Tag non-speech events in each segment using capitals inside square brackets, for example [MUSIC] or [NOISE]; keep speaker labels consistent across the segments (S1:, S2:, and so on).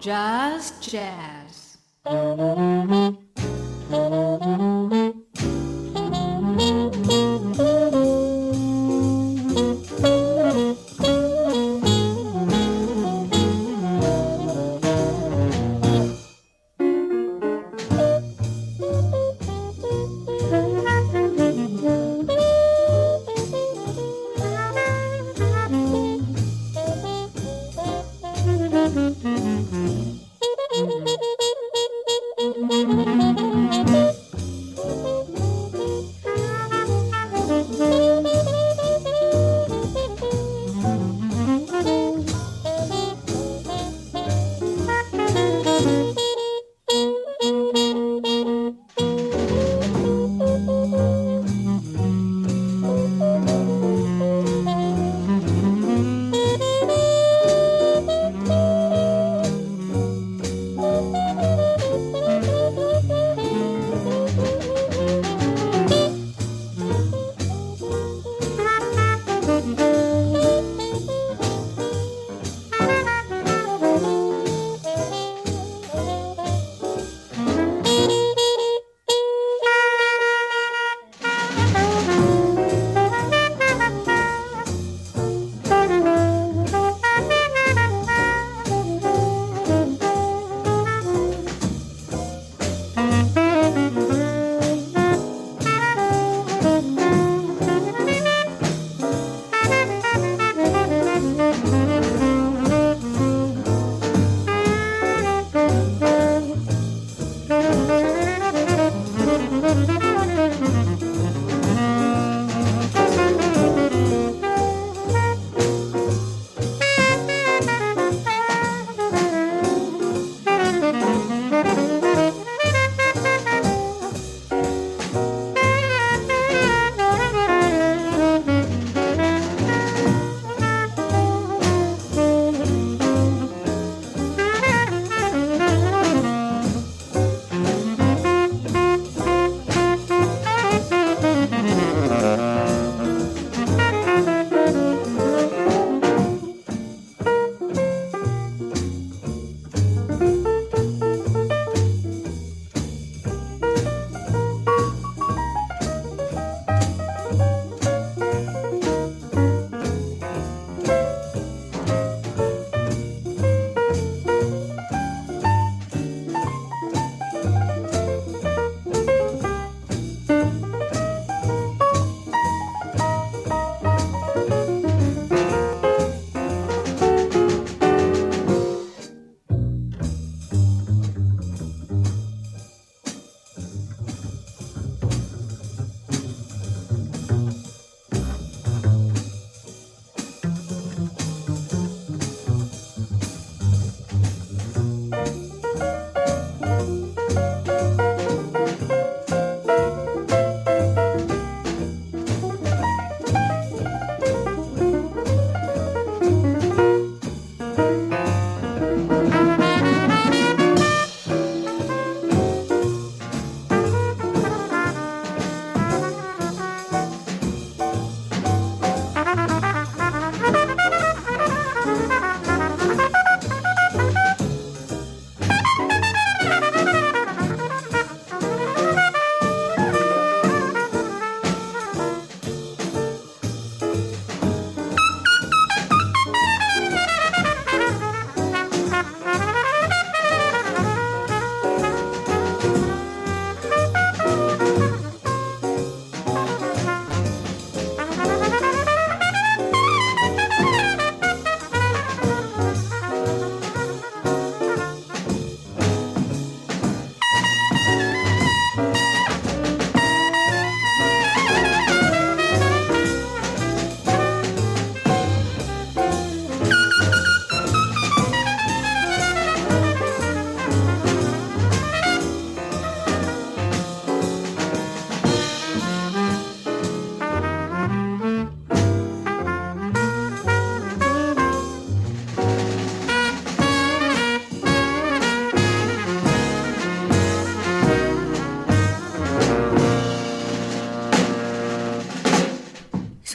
S1: Just Jazz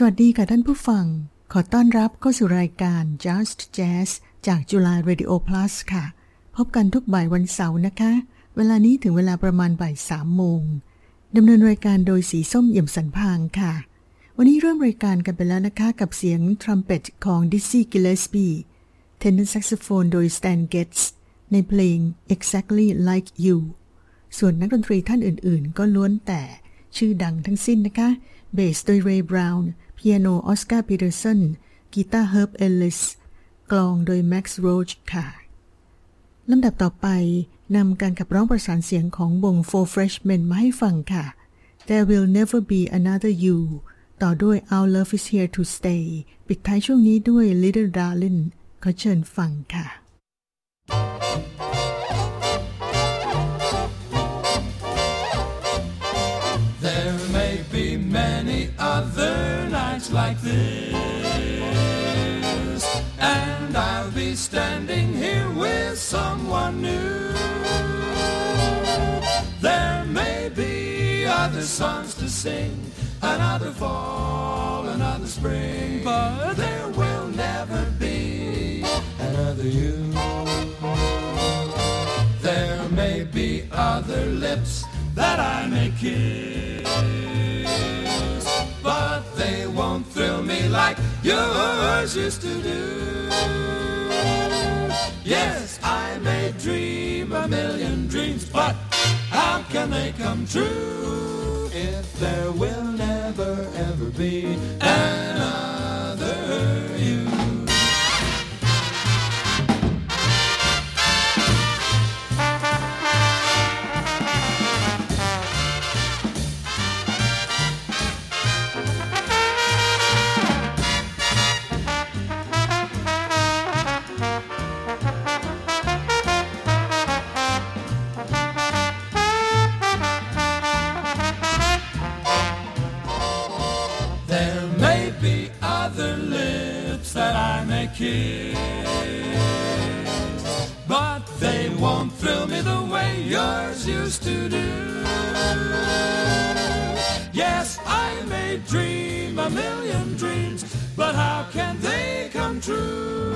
S2: วัสดีค่ะท่านผู้ฟัง ขอต้อนรับเข้าสู่รายการ Just Jazz จากจุฬา Radio Plus ค่ะ พบกันทุกบ่ายวันเสาร์นะคะ เวลานี้ถึงเวลาประมาณบ่ายสามโมงดำเนินรายการโดยสีส้มเอี่ยมสันพางค่ะ วันนี้เริ่มรายการกันไปแล้วนะคะ กับเสียงทรัมเป็ตของดิซซี่กิเลสปีเทนเนอร์แซกโซโฟนโดยสแตนเกตส์ในเพลง Exactly Like You ส่วนนักดนตรีท่านอื่นๆ ก็ล้วนแต่ชื่อดังทั้งสิ้นนะคะ เบสโดยเรย์บราวน์ ปียโนออสการ์ปีเตอร์สันกีตาร์เฮิร์บเอลลิสกลองโดยแม็กซ์โรจค่ะลำดับต่อไปนำการขับร้องประสานเสียงของวง Four Freshmen มาให้ฟังค่ะ There will never be another you ต่อด้วย Our love is here to stay ปิดท้ายช่วงนี้ด้วย Little Darling ขอเชิญฟังค่ะ
S3: standing here with someone new. There may be other songs to sing, another fall, another spring, but there will never be another you. There may be other lips that I may kiss, but they won't thrill me like yours used to do. Yes, I may dream a million dreams, but how can they come true if there will never ever be another dream a million dreams, but how can they come true?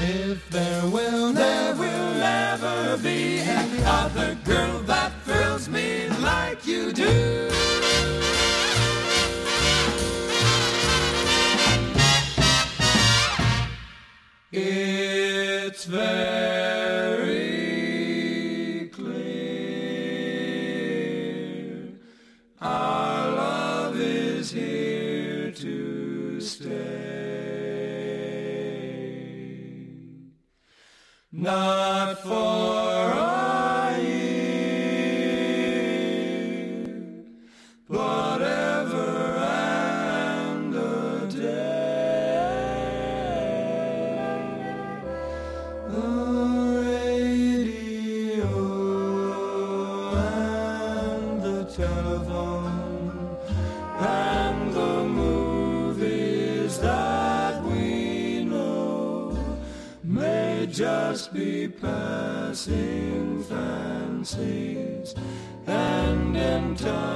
S3: If there will, there will never be another girl that thrills me like you do. And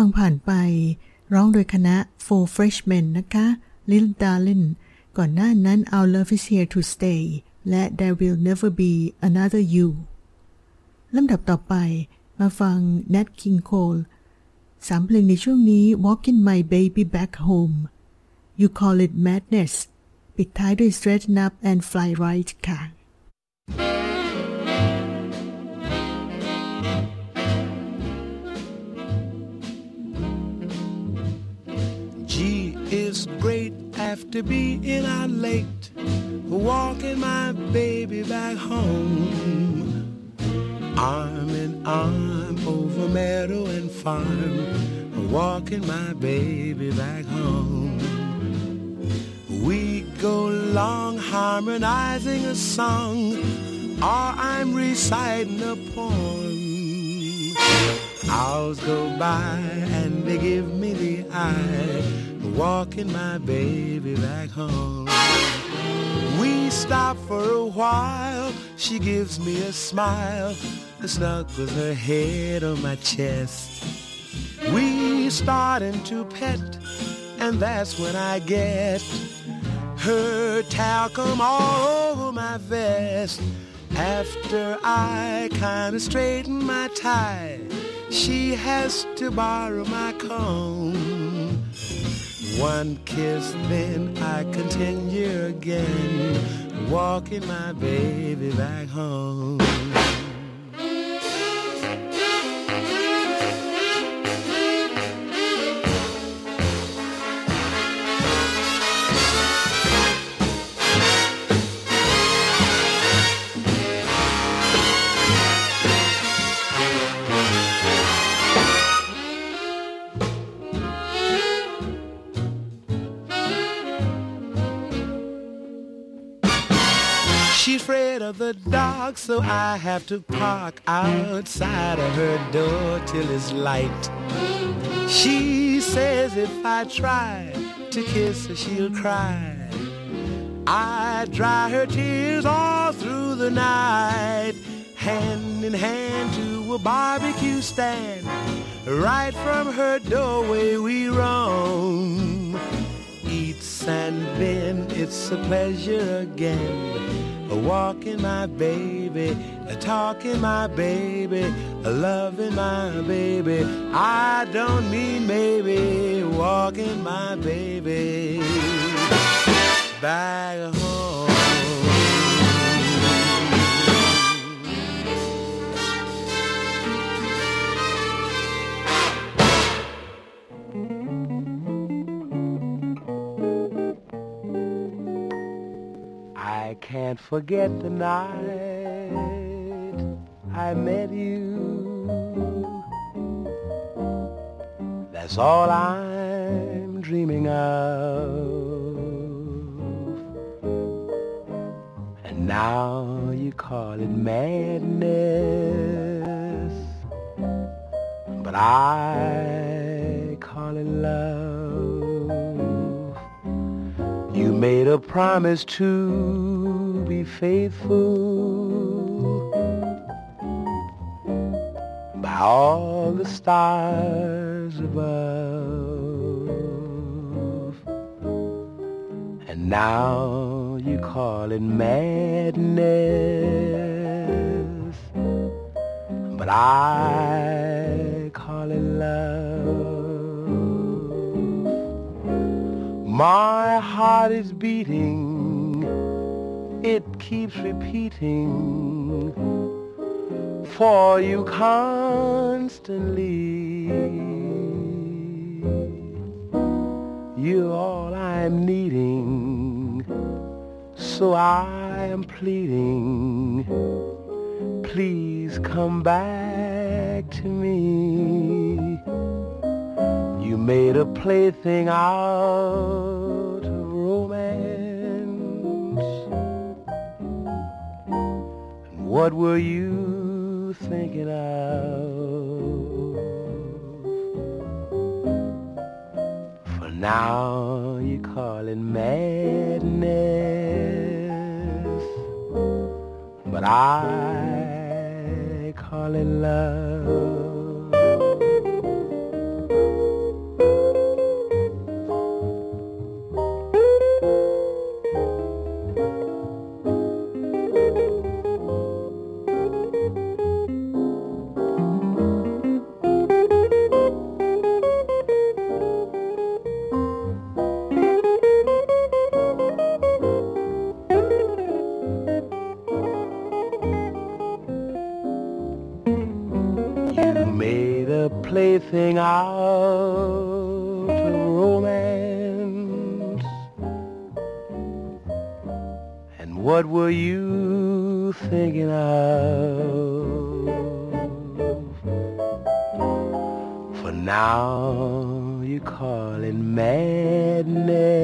S2: ฟังผ่านไป ร้องโดยคณะ Four Freshmen นะคะ Little Darling ก่อนหน้านั้น Our Love is Here to Stay และ There Will Never Be Another You ลำดับต่อไปมาฟัง Nat King Cole สามเพลงในช่วงนี้ Walking My Baby Back Home You Call It Madness ปิดท้ายด้วย Straighten Up and Fly Right ค่ะ
S4: after being out late, walking my baby back home. Arm in arm over meadow and farm, walking my baby back home. We go long harmonizing a song, or I'm reciting a poem. Hours go by and they give me the eye, walking my baby back home. We stop for a while, she gives me a smile, snuggles her head on my chest. We starting to pet, and that's when I get her talcum all over my vest. After I kinda straighten my tie, she has to borrow my comb. One kiss, then I continue again, walking my baby back home. Afraid of the dark, so I have to park outside of her door till it's light. She says if I try to kiss her, she'll cry. I dry her tears all through the night, hand in hand to a barbecue stand. Right from her doorway we roam. Eats and then it's a pleasure again. Walking my baby, a talking my baby, a loving my baby. I don't mean maybe walking my baby back home. Can't forget the night I met you. That's all I'm dreaming of. And now you call it madness, but I call it love. You made a promise to be faithful by all the stars above. And now you call it madness, but I call it love. My heart is beating, it keeps repeating for you constantly. You're all I'm needing, so I am pleading. Please come back to me. You made a plaything out what were you thinking of? For now you call it madness, but I call it love. out of romance. And what were you thinking of? For now you call it madness.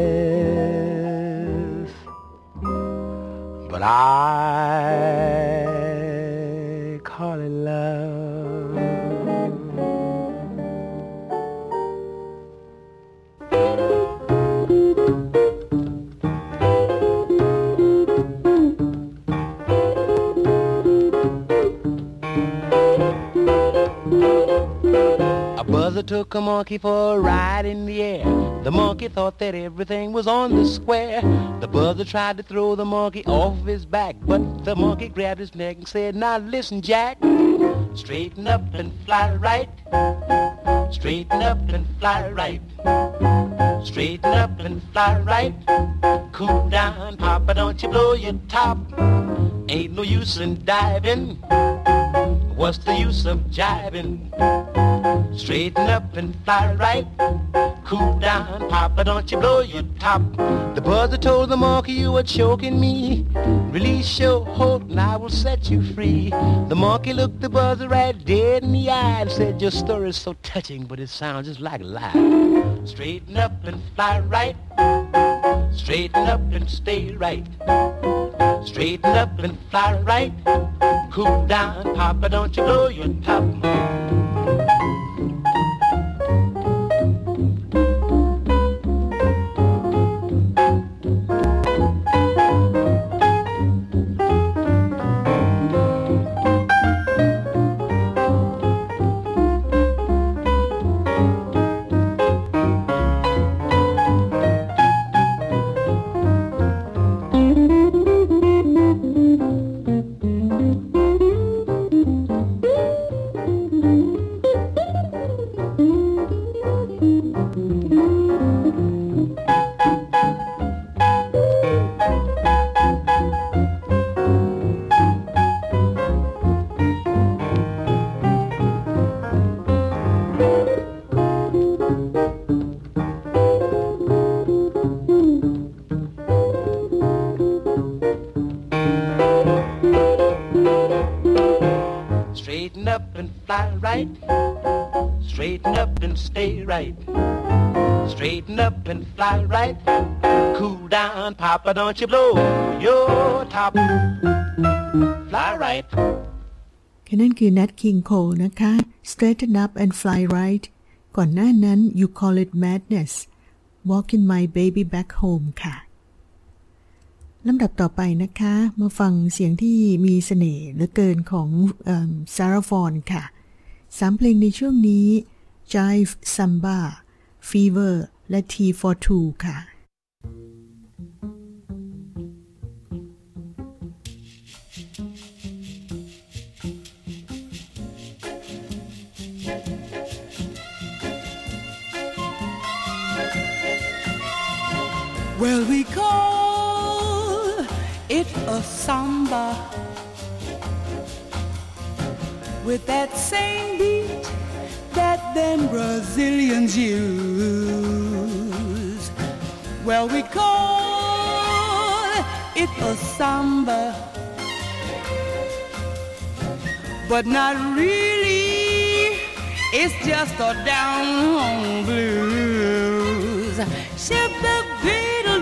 S4: A buzzer took a monkey for a ride in the air. The monkey thought that everything was on the square. The buzzer tried to throw the monkey off his back, but the monkey grabbed his neck and said, Now listen, Jack, straighten up and fly right. Straighten up and fly right. Straighten up and fly right. Cool down, Papa, don't you blow your top. Ain't no use in diving. What's the use of jiving? Straighten up and fly right. Cool down, Papa, don't you blow your top. The buzzer told the monkey you were choking me. Release your hold and I will set you free. The monkey looked the buzzer right dead in the eye and said, your story is so touching, but it sounds just like a lie. Straighten up and fly right. Straighten up and stay right. Straighten up and fly right. Cool down, Papa, don't you blow your top. and fly right. Straighten up and stay right. Straighten up and fly right. Cool down, Papa, don't you blow your top. Fly right.
S2: แค่นั้นคือ Nat King Cole นะคะ Straighten up and fly right ก่อนหน้านั้น You call it madness Walking my baby back home ค่ะ ลำดับต่อไปนะคะ มาฟังเสียงที่มีเสน่ห์เหลือเกินของซาราฟอนค่ะสามเพลงในช่วงนี้ Jive Samba Fever และ T for Two ค่ะ
S5: Well, we call it a samba with that same beat that them Brazilians use. Well, we call it a samba, but not really. It's just a down home blues. Ship the beetle,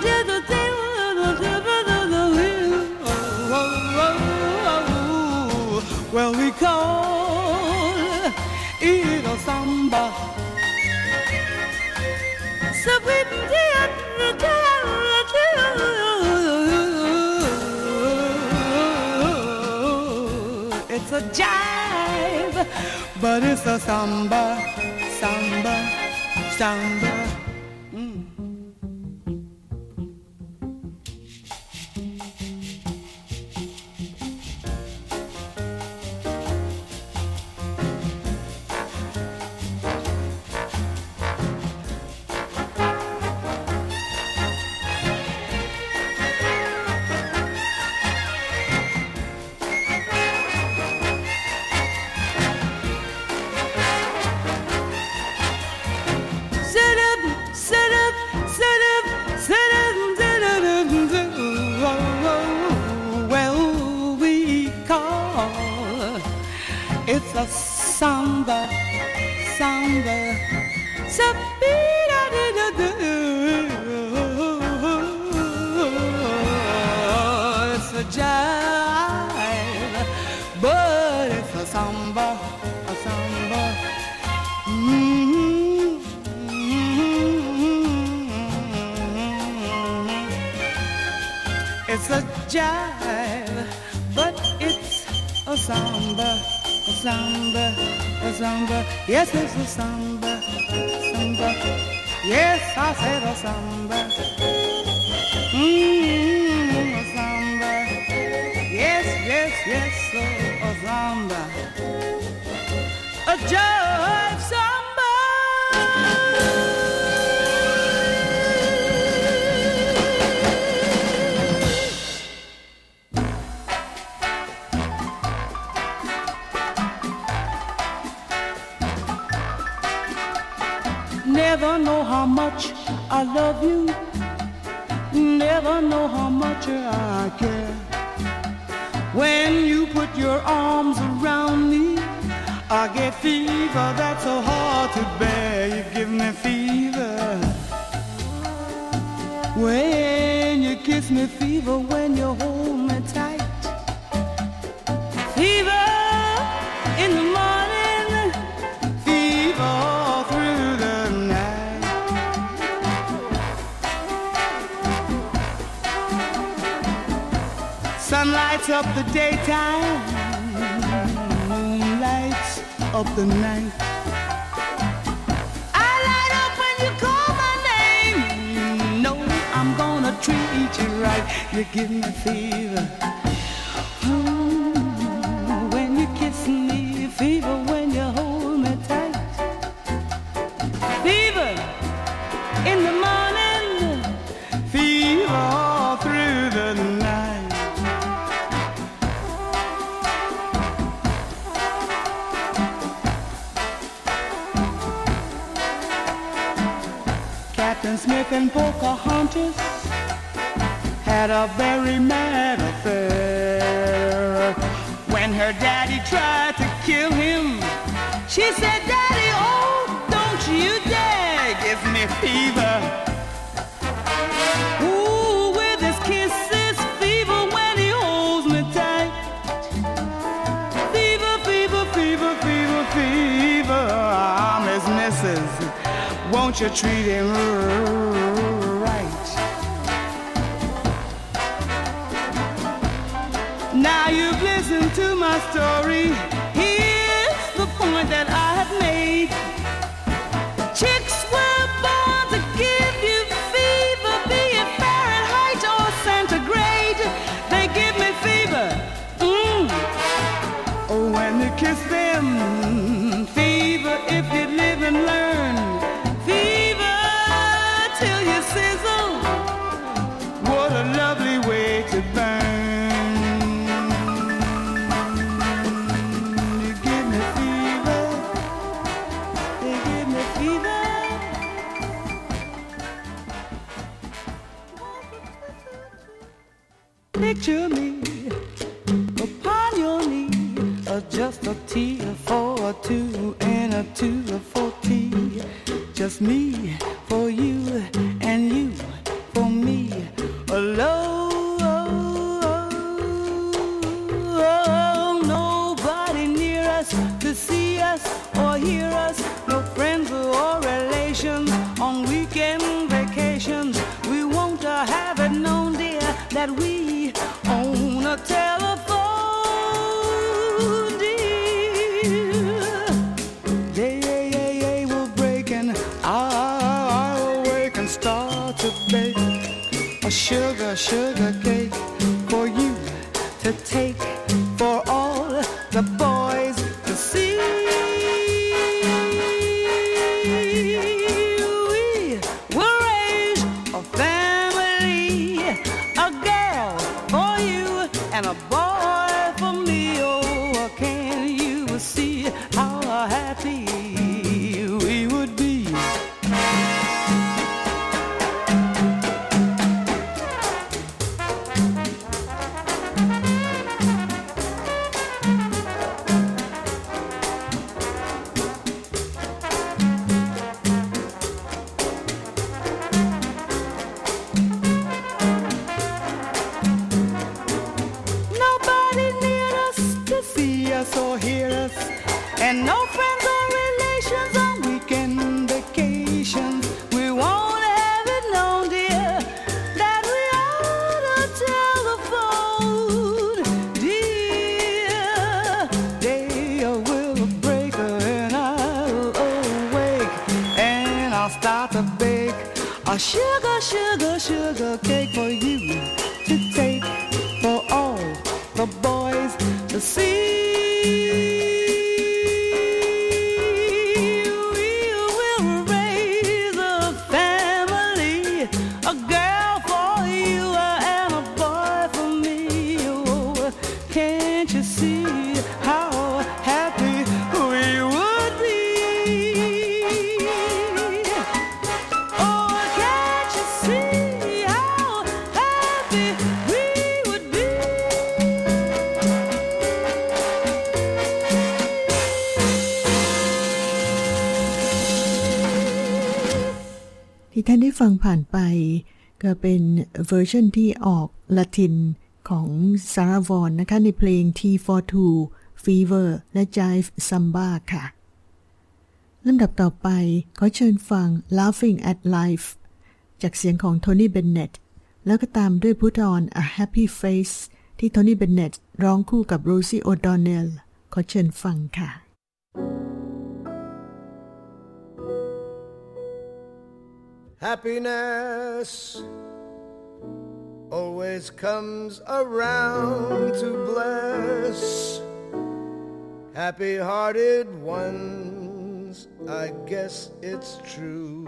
S5: Oh, oh, oh, well, we call it a samba. So we It's a jive, but it's a samba, samba, samba. Yes, it's a samba, samba. Yes, I said a samba. Much I care. When you put your arms around me, I get fever that's so hard to bear. You give me fever. When you kiss me, fever. When you hold me lights up the daytime, lights up the night. I light up when you call my name. You know I'm gonna treat you right. You give me fever. And Pocahontas had a very mad affair. When her daddy tried to kill him, she said, Daddy, oh, don't you dare give me fever. Ooh, with his kisses, fever when he holds me tight. Fever, fever, fever, fever, fever. I'm. Won't you treat him right? Story. Here's the point that I have made.
S2: เวอร์ชันที่ออกละตินของซาร่าวอนนะคะในเพลง T42 Fever และ Jive Samba ค่ะลำดับต่อไปขอเชิญฟัง Laughing at Life จากเสียงของโทนี่เบนเน็ตแล้วก็ตามด้วย Put on a Happy Face ที่โทนี่เบนเน็ตร้องคู่กับ Rosie O'Donnell ขอเชิญฟังค่ะ
S6: Happiness always comes around to bless happy hearted ones. I guess it's true.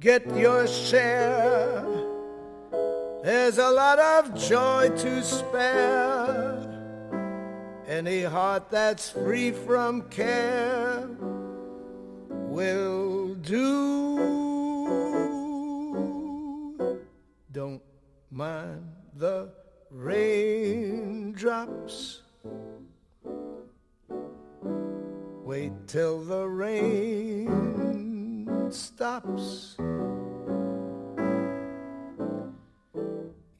S6: Get your share. There's a lot of joy to spare. Any heart that's free from care will do. Don't mind the raindrops. Wait till the rain stops.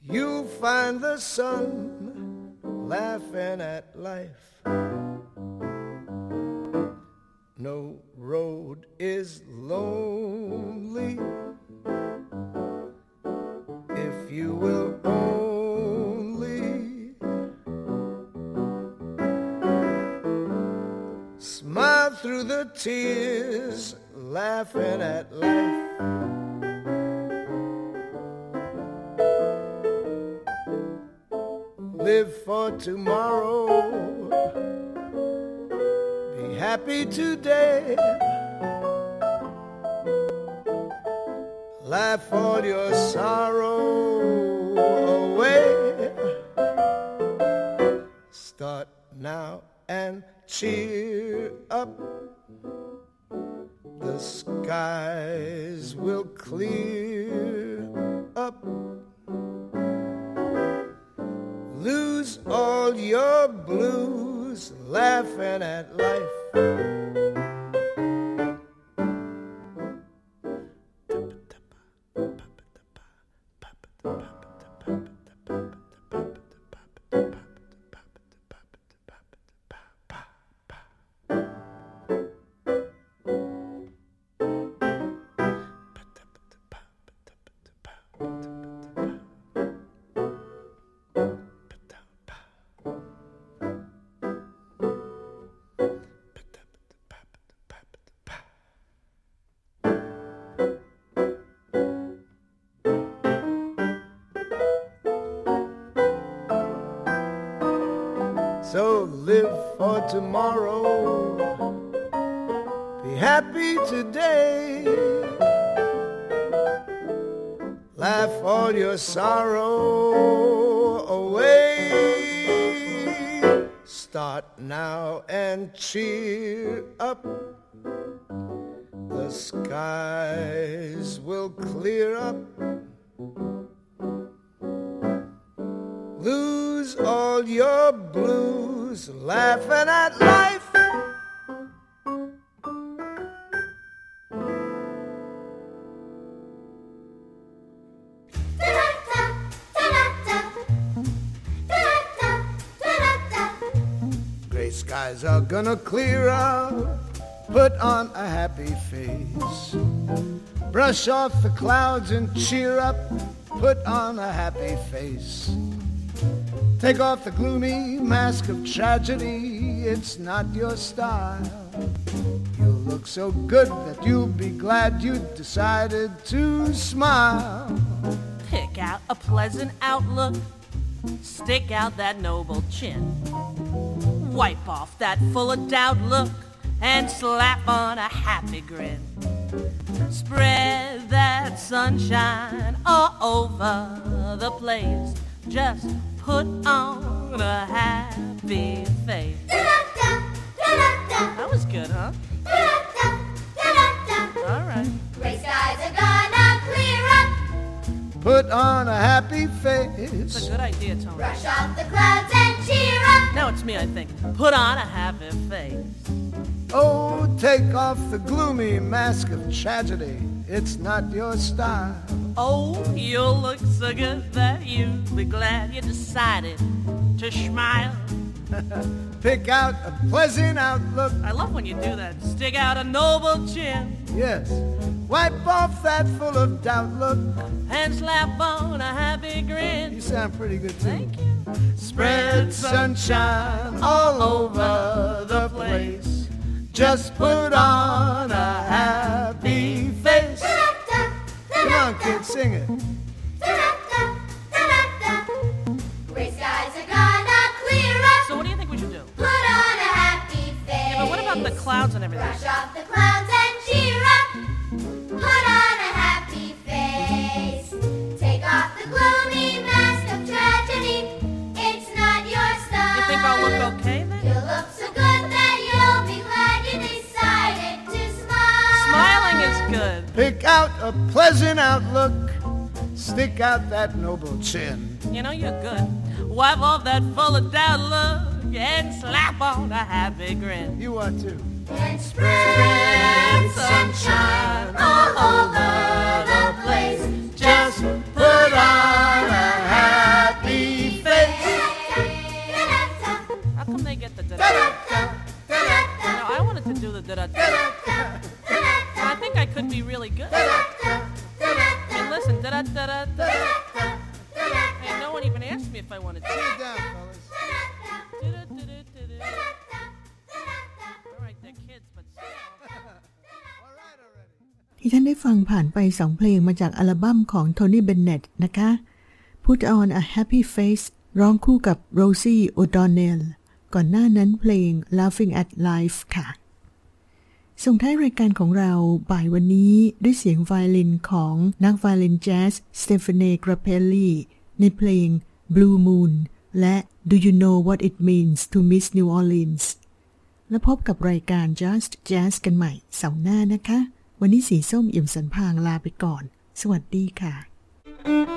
S6: You'll find the sun laughing at life. No road is lonely through the tears, laughing at life. Live for tomorrow be happy today. Laugh all your sorrow away. Start now and cheer up. The skies will clear up. Lose all your blues laughing at life. Sorrow away. Start now and cheer up. The skies will clear up. Lose all your blues, laughing at life. Skies are gonna clear up. Put on a happy face. Brush off the clouds and cheer up. Put on a happy face. Take off the gloomy mask of tragedy. It's not your style. You'll look so good that you'll be glad you decided to smile.
S7: Pick out a pleasant outlook. Stick out that noble chin. Wipe off that full of doubt look and slap on a happy grin. Spread that sunshine all over the place. Just put on a happy face. That was good, huh?
S6: Put on a happy face.
S7: It's a good idea, Tony.
S8: Brush off the clouds and cheer up.
S7: Now it's me, I think. Put on a happy face.
S6: Oh, take off the gloomy mask of tragedy. It's not your style.
S7: Oh, you'll look so good that you'll be glad you decided to smile. [LAUGHS]
S6: Pick out a pleasant outlook.
S7: I love when you do that. Stick out a noble chin
S6: Yes. Wipe off that full of doubt look.
S7: and slap on a happy grin.
S6: You sound pretty good too.
S7: Thank you.
S6: Spread sunshine all over the place. Just put on a happy face. Come on, kids, sing it.
S7: Clouds and everything?
S8: Brush off the clouds and cheer up. Put on a happy face. Take off the gloomy mask of tragedy. It's not your style.
S7: You think I'll look okay then?
S8: You look so good that you'll be glad you decided to smile.
S7: Smiling is good.
S6: Pick out a pleasant outlook. Stick out that noble chin.
S7: You know you're good. Wipe off that full of doubt look and slap on a happy grin.
S6: You are too.
S8: And spread sunshine all over the place.
S6: Just put on a happy face.
S7: How come they get the da da? No, I wanted to do the da da. I think I could be really good. Hey, listen, da da da da da. Hey, no one even asked me if I wanted to.
S6: Sit down, fellas.
S2: ที่ท่านได้ฟังผ่านไปสองเพลงมาจากอัลบั้มของโทนี่เบนเนตนะคะ Put on a Happy Face ร้องคู่กับ Rosie O'Donnell ก่อนหน้านั้นเพลง Laughing at Life ค่ะ ส่งท้ายรายการของเราบ่ายวันนี้ด้วยเสียงไวโอลินของนักไวโอลินแจ๊สสเตฟ a น e กราเพลลีในเพลง Blue Moon และ Do You Know What It Means to Miss New Orleans และพบกับรายการ Just Jazz กันใหม่เสาร์หน้านะคะ วันนี้สีส้มเอี่ยมสันพางลาไปก่อน สวัสดีค่ะ
S8: Thank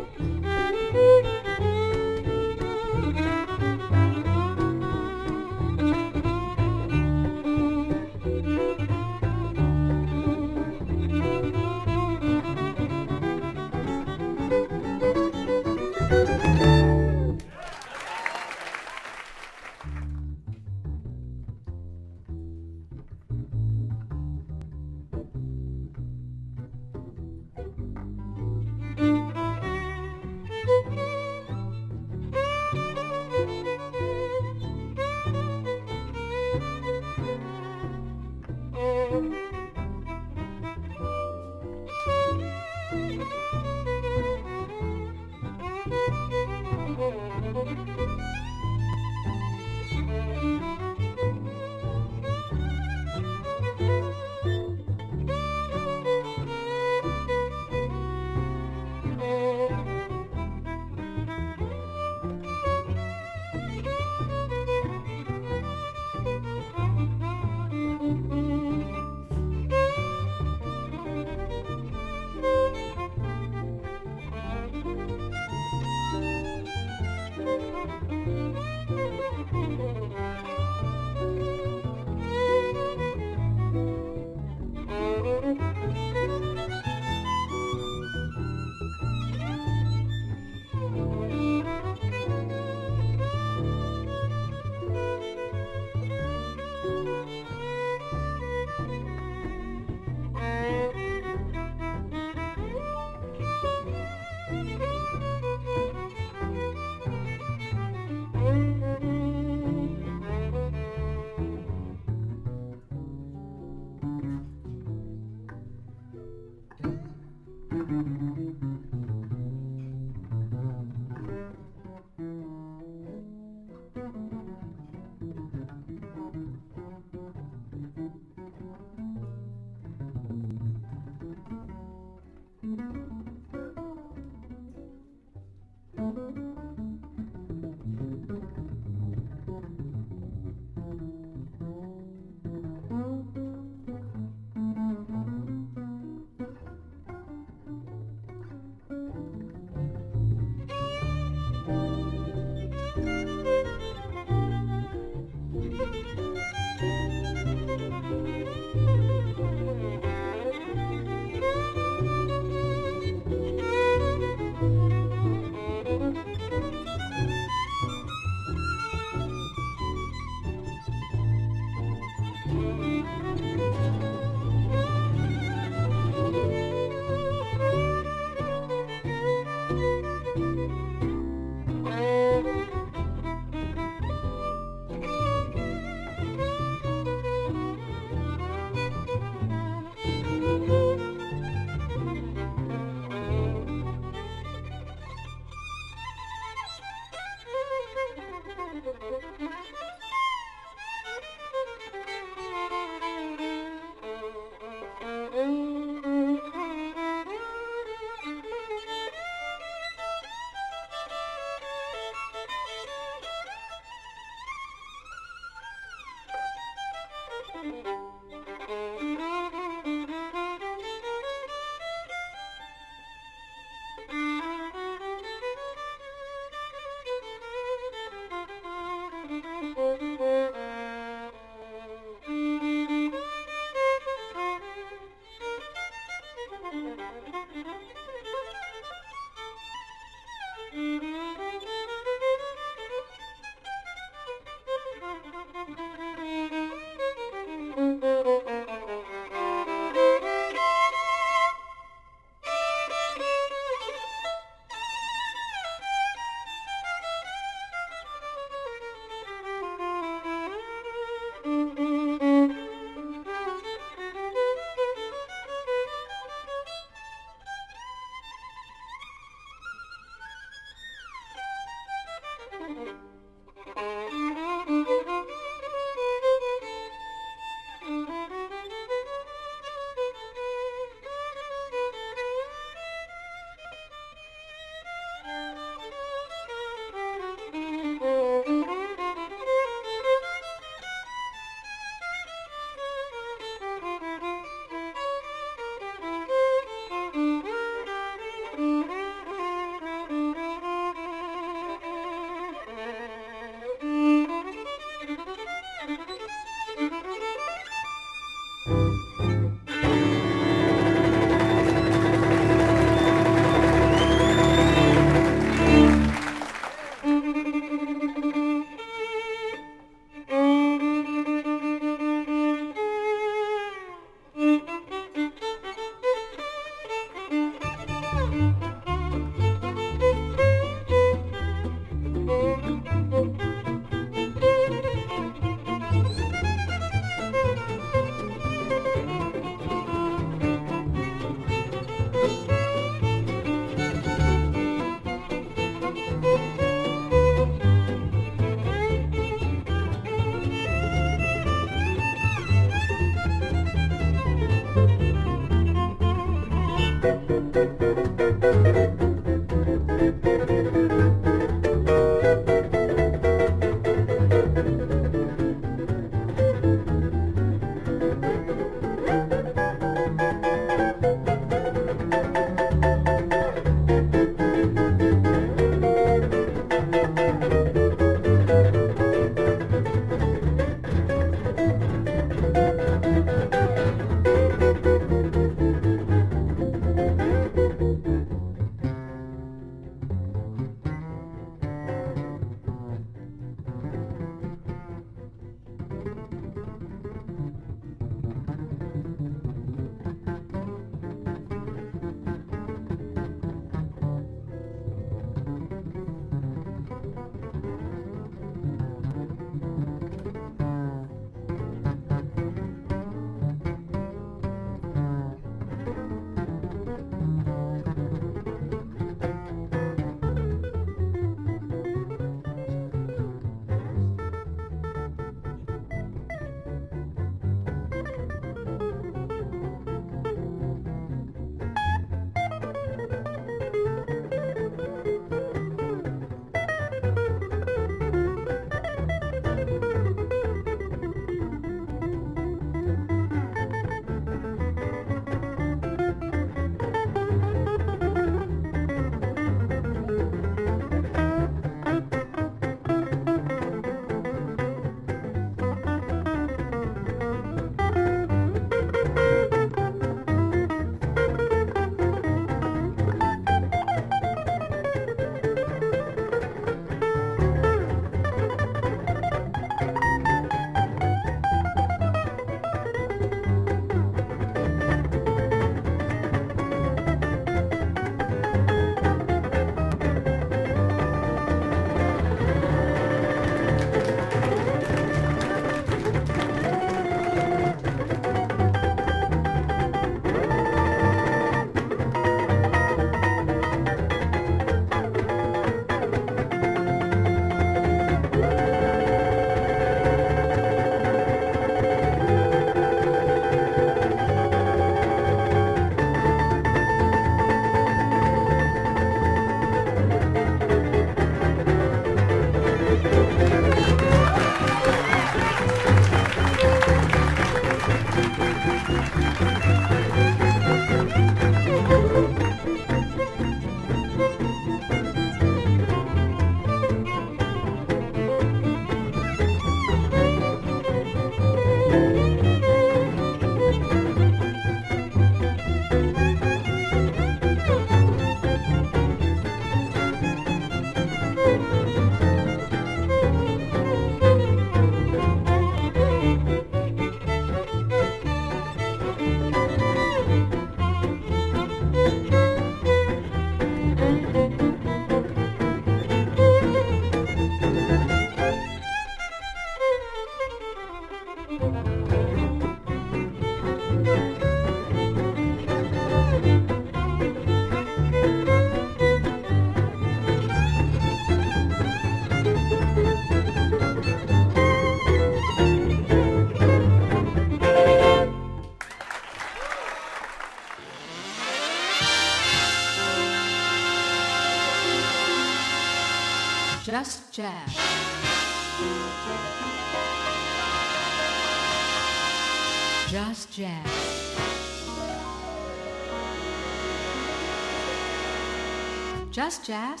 S1: Just jazz.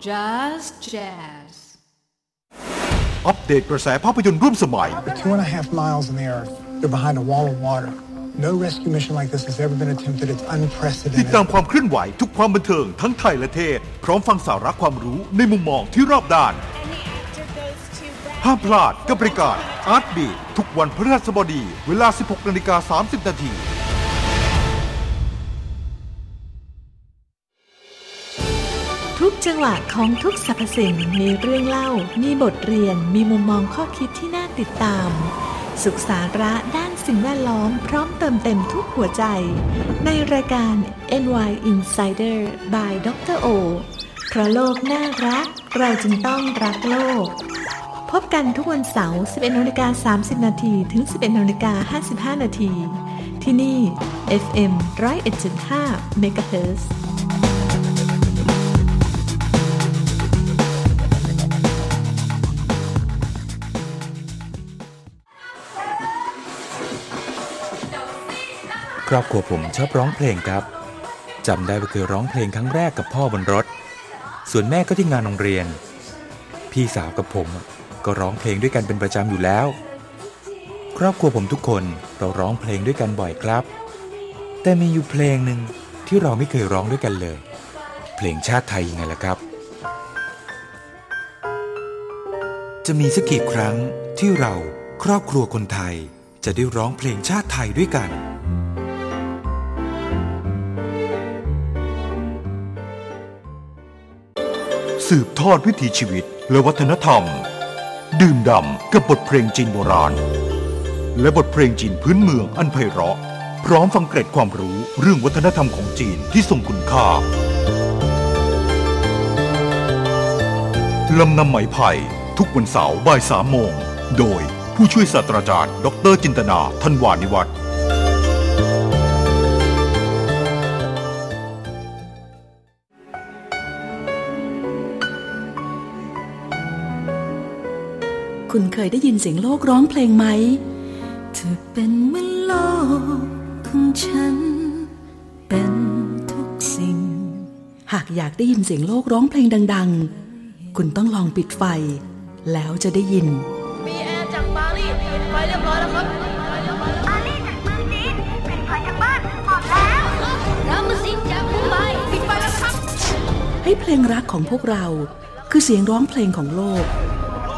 S1: Just jazz.
S9: อัปเดตกระแสภาพยนตร์ร่วมสมัย
S10: They're two and a half miles in the earth. They're behind a wall of water. No rescue mission like this has ever been attempted. It's
S9: ติด
S10: unprecedented.
S9: ตามความเคลื่อนไหวทุกความบันเทิงทั้งไทยและเทศ พร้อมฟังสาระความรู้ในมุมมองที่รอบด้าน ห้ามพลาดกับรายการอาร์ตบีทุกวันพฤหัสบดี เวลา 16นาฬิกา30 นาที
S11: จังหวะของทุกสรรพสิ่งมีเรื่องเล่า มีบทเรียน มีมุมมองข้อคิดที่น่าติดตาม สุขสาระด้านสิ่งแวดล้อมพร้อมเติมเต็มทุกหัวใจ ในรายการ NY Insider by ดรโอเพราะโลกน่ารัก เราจึงต้องรักโลก พบกันทุกวันเสาร์ 11นาฬิกา30 นาทีถึง 11นาฬิกา55 นาที ที่นี่ FM 101.5 MHz
S12: ครอบครัวผมชอบร้องเพลงครับจำได้ว่าเคยร้องเพลงครั้งแรกกับพ่อบนรถ ส่วนแม่ก็ที่งานโรงเรียน พี่สาวกับผมก็ร้องเพลงด้วยกันเป็นประจำอยู่แล้ว ครอบครัวผมทุกคนเราร้องเพลงด้วยกันบ่อยครับ แต่มีอยู่เพลงหนึ่งที่เราไม่เคยร้องด้วยกันเลย เพลงชาติไทยยังไงล่ะครับ จะมีสักกี่ครั้งที่เราครอบครัวคนไทยจะได้ร้องเพลงชาติไทยด้วยกัน
S9: สืบทอดวิถีชีวิตและวัฒนธรรม ดื่มด่ำกับบทเพลงจีนโบราณ และบทเพลงจีนพื้นเมืองอันไพเราะ พร้อมฟังเกร็ดความรู้เรื่องวัฒนธรรมของจีนที่ทรงคุณค่าลำนำไหมไผ่ทุกวันเสาร์บ่ายสามโมง โดยผู้ช่วยศาสตราจารย์ ดรจินตนาทันวานิวัฒน์
S11: คุณเคยได้ยินเสียงโลกร้องเพลงไหม เธอเป็นเหมือนโลกของฉัน เป็นทุกสิ่ง หากอยากได้ยินเสียงโลกร้องเพลงดัง ๆ คุณต้องลองปิดไฟ แล้วจะได้ยิน
S7: มีแอร์จากปารีสปิดไฟเรียบร้อยแล้วครับ
S8: ปารีสจากเมืองจีนปิดไฟทั้งบ้านหมดแล้วรามาซินจากมุมไบปิดไฟแล้วครับ
S11: ให้เพลงรักของพวกเราคือเสียงร้องเพลงของโลก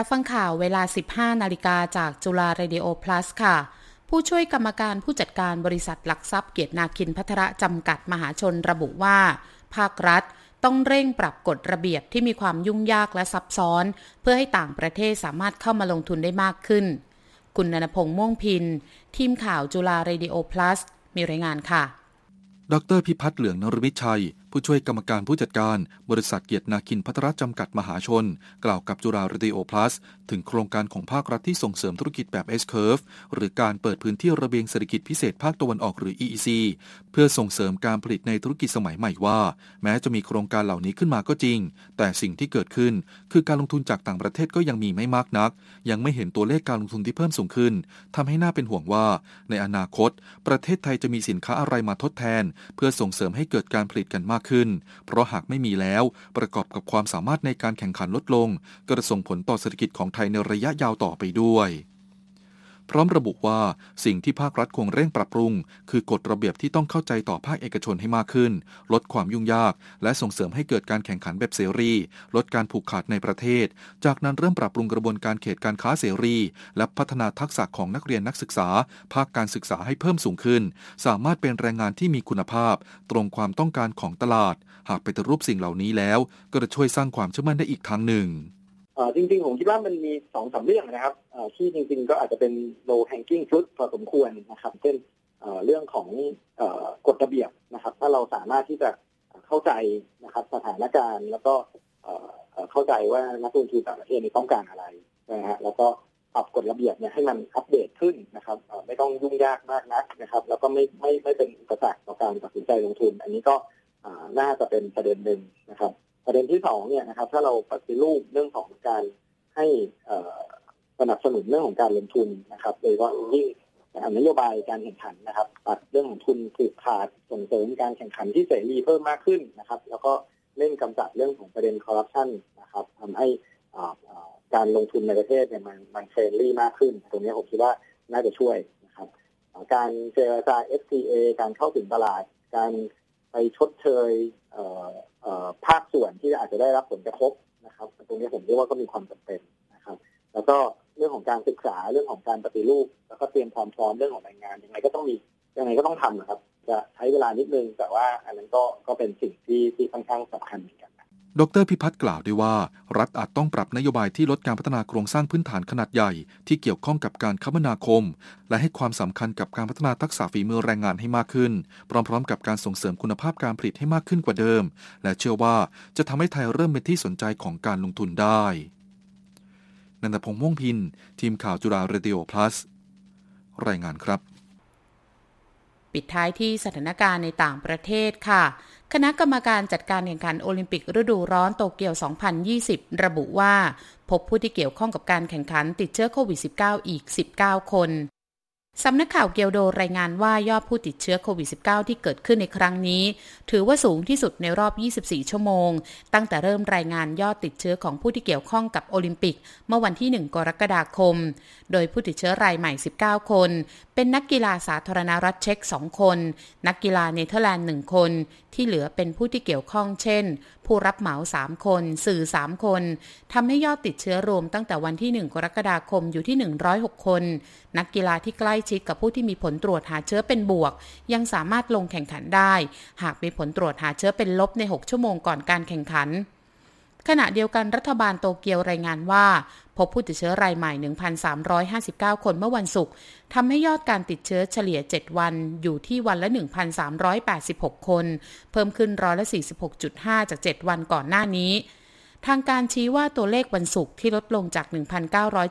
S11: รับ
S13: ฟังข่าวเวลา 15 นาฬิกาจากจุฬาเรดิโอ plus ค่ะ ผู้ช่วยกรรมการผู้จัดการบริษัทหลักทรัพย์เกียรตินาคินพัทระจำกัดมหาชนระบุว่า ภาครัฐต้องเร่งปรับกฎระเบียบที่มีความยุ่งยากและซับซ้อน เพื่อให้ต่างประเทศสามารถเข้ามาลงทุนได้มากขึ้น คุณนันพงษ์ม่วงพิน ทีมข่าวจุฬาเรดิโอ plus มีรายงานค่ะ
S14: ดรพิพัฒน์เหลืองนรมิชัย ผู้ช่วยกรรมการผู้จัดการ บริษัทเกียรตินาคินพัทรจำกัดมหาชน กล่าวกับจุฬาเรดิโอ plus ถึงโครงการของภาครัฐที่ส่งเสริมธุรกิจแบบ S curve หรือการเปิดพื้นที่ระเบียงเศรษฐกิจพิเศษภาคตะวันออกหรือ EEC เพื่อส่งเสริมการผลิตในธุรกิจสมัยใหม่ว่า แม้จะมีโครงการเหล่านี้ขึ้นมาก็จริง แต่สิ่งที่เกิดขึ้น คือการลงทุนจากต่างประเทศก็ยังมีไม่มากนัก ยังไม่เห็นตัวเลขการลงทุนที่เพิ่มสูงขึ้นทำให้น่าเป็นห่วงว่า ในอนาคต ประเทศไทยจะมีสินค้าอะไรมาทดแทน เพื่อส่งเสริมให้เกิดการผลิตกันมากขึ้น เพราะหากไม่มีแล้วประกอบกับความสามารถในการแข่งขันลดลง ก็จะส่งผลต่อเศรษฐกิจของไทยในระยะยาวต่อไปด้วย พร้อมระบุว่าสิ่งที่ภาครัฐควรเร่งปรับปรุง คือกฎระเบียบที่ต้องเข้าใจต่อภาคเอกชนให้มากขึ้น ลดความยุ่งยาก และส่งเสริมให้เกิดการแข่งขันแบบเสรี ลดการผูกขาดในประเทศ จากนั้นเริ่มปรับปรุงกระบวนการเขตการค้าเสรี และพัฒนาทักษะของนักเรียนนักศึกษา ภาคการศึกษาให้เพิ่มสูงขึ้น สามารถเป็นแรงงานที่มีคุณภาพ ตรงความต้องการของตลาด หากไปฏิรูปสิ่งเหล่านี้แล้ว ก็จะช่วยสร้างความเชื่อมั่นได้อีกทางหนึ่ง
S15: จริงๆ ผมคิดว่ามันมีสองสาเรื่องนะครับที่จริงๆ ก็อาจจะเป็น low hanging fruit พอสมควรนะครับ เช่นเรื่องของกฎระเบียบนะครับ ถ้าเราสามารถที่จะเข้าใจนะครับสถานการณ์ แล้วก็เข้าใจว่านักลงทุนต่างประเทศต้องการอะไรนะฮะแล้วก็ปรับกฎระเบียบเนี่ยให้มันอัปเดตขึ้นนะครับไม่ต้องยุ่งยากมากนักนะครับ แล้วก็ไม่ไม่ไม่เป็นอุปสรรคต่อการตัดสินใจลงทุน อันนี้ก็น่าจะเป็นประเด็นหนึ่งนะครับ ประเด็นที่สองเนี่ยนะครับ ถ้าเราปฏิรูปเรื่องของการให้สนับสนุนเรื่องของการลงทุนนะครับโดยเฉพาะยิ่งนโยบายการแข่งขันนะครับตัดเรื่องของทุนผูกขาดส่งเสริมการแข่งขันที่เสรีเพิ่มมากขึ้นนะครับ แล้วก็เร่งกำจัดเรื่องของประเด็นคอร์รัปชันนะครับทำให้การลงทุนในประเทศเนี่ยมันมันเฟรนลี่มากขึ้น ตรงนี้ผมคิดว่าน่าจะช่วยนะครับ การเจรจา FTA การเข้าถึงตลาด การไปชดเชยาคส่วนที่อาจจะได้รับผลกระทบนะครับ ตรงนี้ผมเรียกว่าก็มีความจำเป็นนะครับ แล้วก็เรื่องของการศึกษาเรื่องของการปฏิรูป แล้วก็เตรียมความพร้อมเรื่องของแรงงานยังไงก็ต้องมียังไงก็ต้องทำนะครับ จะใช้เวลานิดนึงแต่ว่าอันนั้นก็ก็เป็นสิ่งที่ที่ค่อนข้างสำคัญ
S14: ดรพิพัฒน์กล่าวด้วยว่า รัฐอาจต้องปรับนโยบายที่ลดการพัฒนาโครงสร้างพื้นฐานขนาดใหญ่ ที่เกี่ยวข้องกับการคมนาคม และให้ความสำคัญกับการพัฒนาทักษะฝีมือแรงงานให้มากขึ้น พร้อม ๆ กับการส่งเสริมคุณภาพการผลิตให้มากขึ้นกว่าเดิม และเชื่อว่าจะทำให้ไทยเริ่มเป็นที่สนใจของการลงทุนได้นันทพงษ์ม่วงพิน ทีมข่าวจุฬาเรดิโอพลัสรายงานครับ
S13: ปิดท้ายที่สถานการณ์ในต่างประเทศค่ะ คณะกรรมการจัดการแข่งขันโอลิมปิกฤดูร้อนโตเกียว 2020 ระบุว่า พบผู้ที่เกี่ยวข้องกับการแข่งขันติดเชื้อโควิด -19 อีก 19 คน สำนักข่าวเกียวโดรายงานว่ายอดผู้ติดเชื้อโควิด -19 ที่เกิดขึ้นในครั้งนี้ ถือว่าสูงที่สุดในรอบ 24 ชั่วโมง ตั้งแต่เริ่มรายงานยอดติดเชื้อของผู้ที่เกี่ยวข้องกับโอลิมปิก เมื่อวันที่ 1 กรกฎาคม โดยผู้ติดเชื้อรายใหม่ 19 คน เป็นนักกีฬาสาธารณรัฐเช็ก 2 คน นักกีฬาเนเธอร์แลนด์ 1 คน ที่เหลือเป็นผู้ที่เกี่ยวข้องเช่น ผู้รับเหมา 3 คน สื่อ 3 คนทำให้ยอดติดเชื้อรวมตั้งแต่วันที่ 1 กรกฎาคมอยู่ที่ 106 คน นักกีฬาที่ใกล้ชิดกับผู้ที่มีผลตรวจหาเชื้อเป็นบวก ยังสามารถลงแข่งขันได้ หากมีผลตรวจหาเชื้อเป็นลบใน 6 ชั่วโมงก่อนการแข่งขัน ขณะเดียวกันรัฐบาลโตเกียวรายงานว่า พบผู้ติดเชื้อรายใหม่ 1,359 คนเมื่อวันศุกร์ทำให้ยอดการติดเชื้อเฉลี่ย 7 วันอยู่ที่วันละ 1,386 คน เพิ่มขึ้นร้อยละ 46.5 จาก 7 วันก่อนหน้านี้ทางการชี้ว่าตัวเลขวันศุกร์ที่ลดลงจาก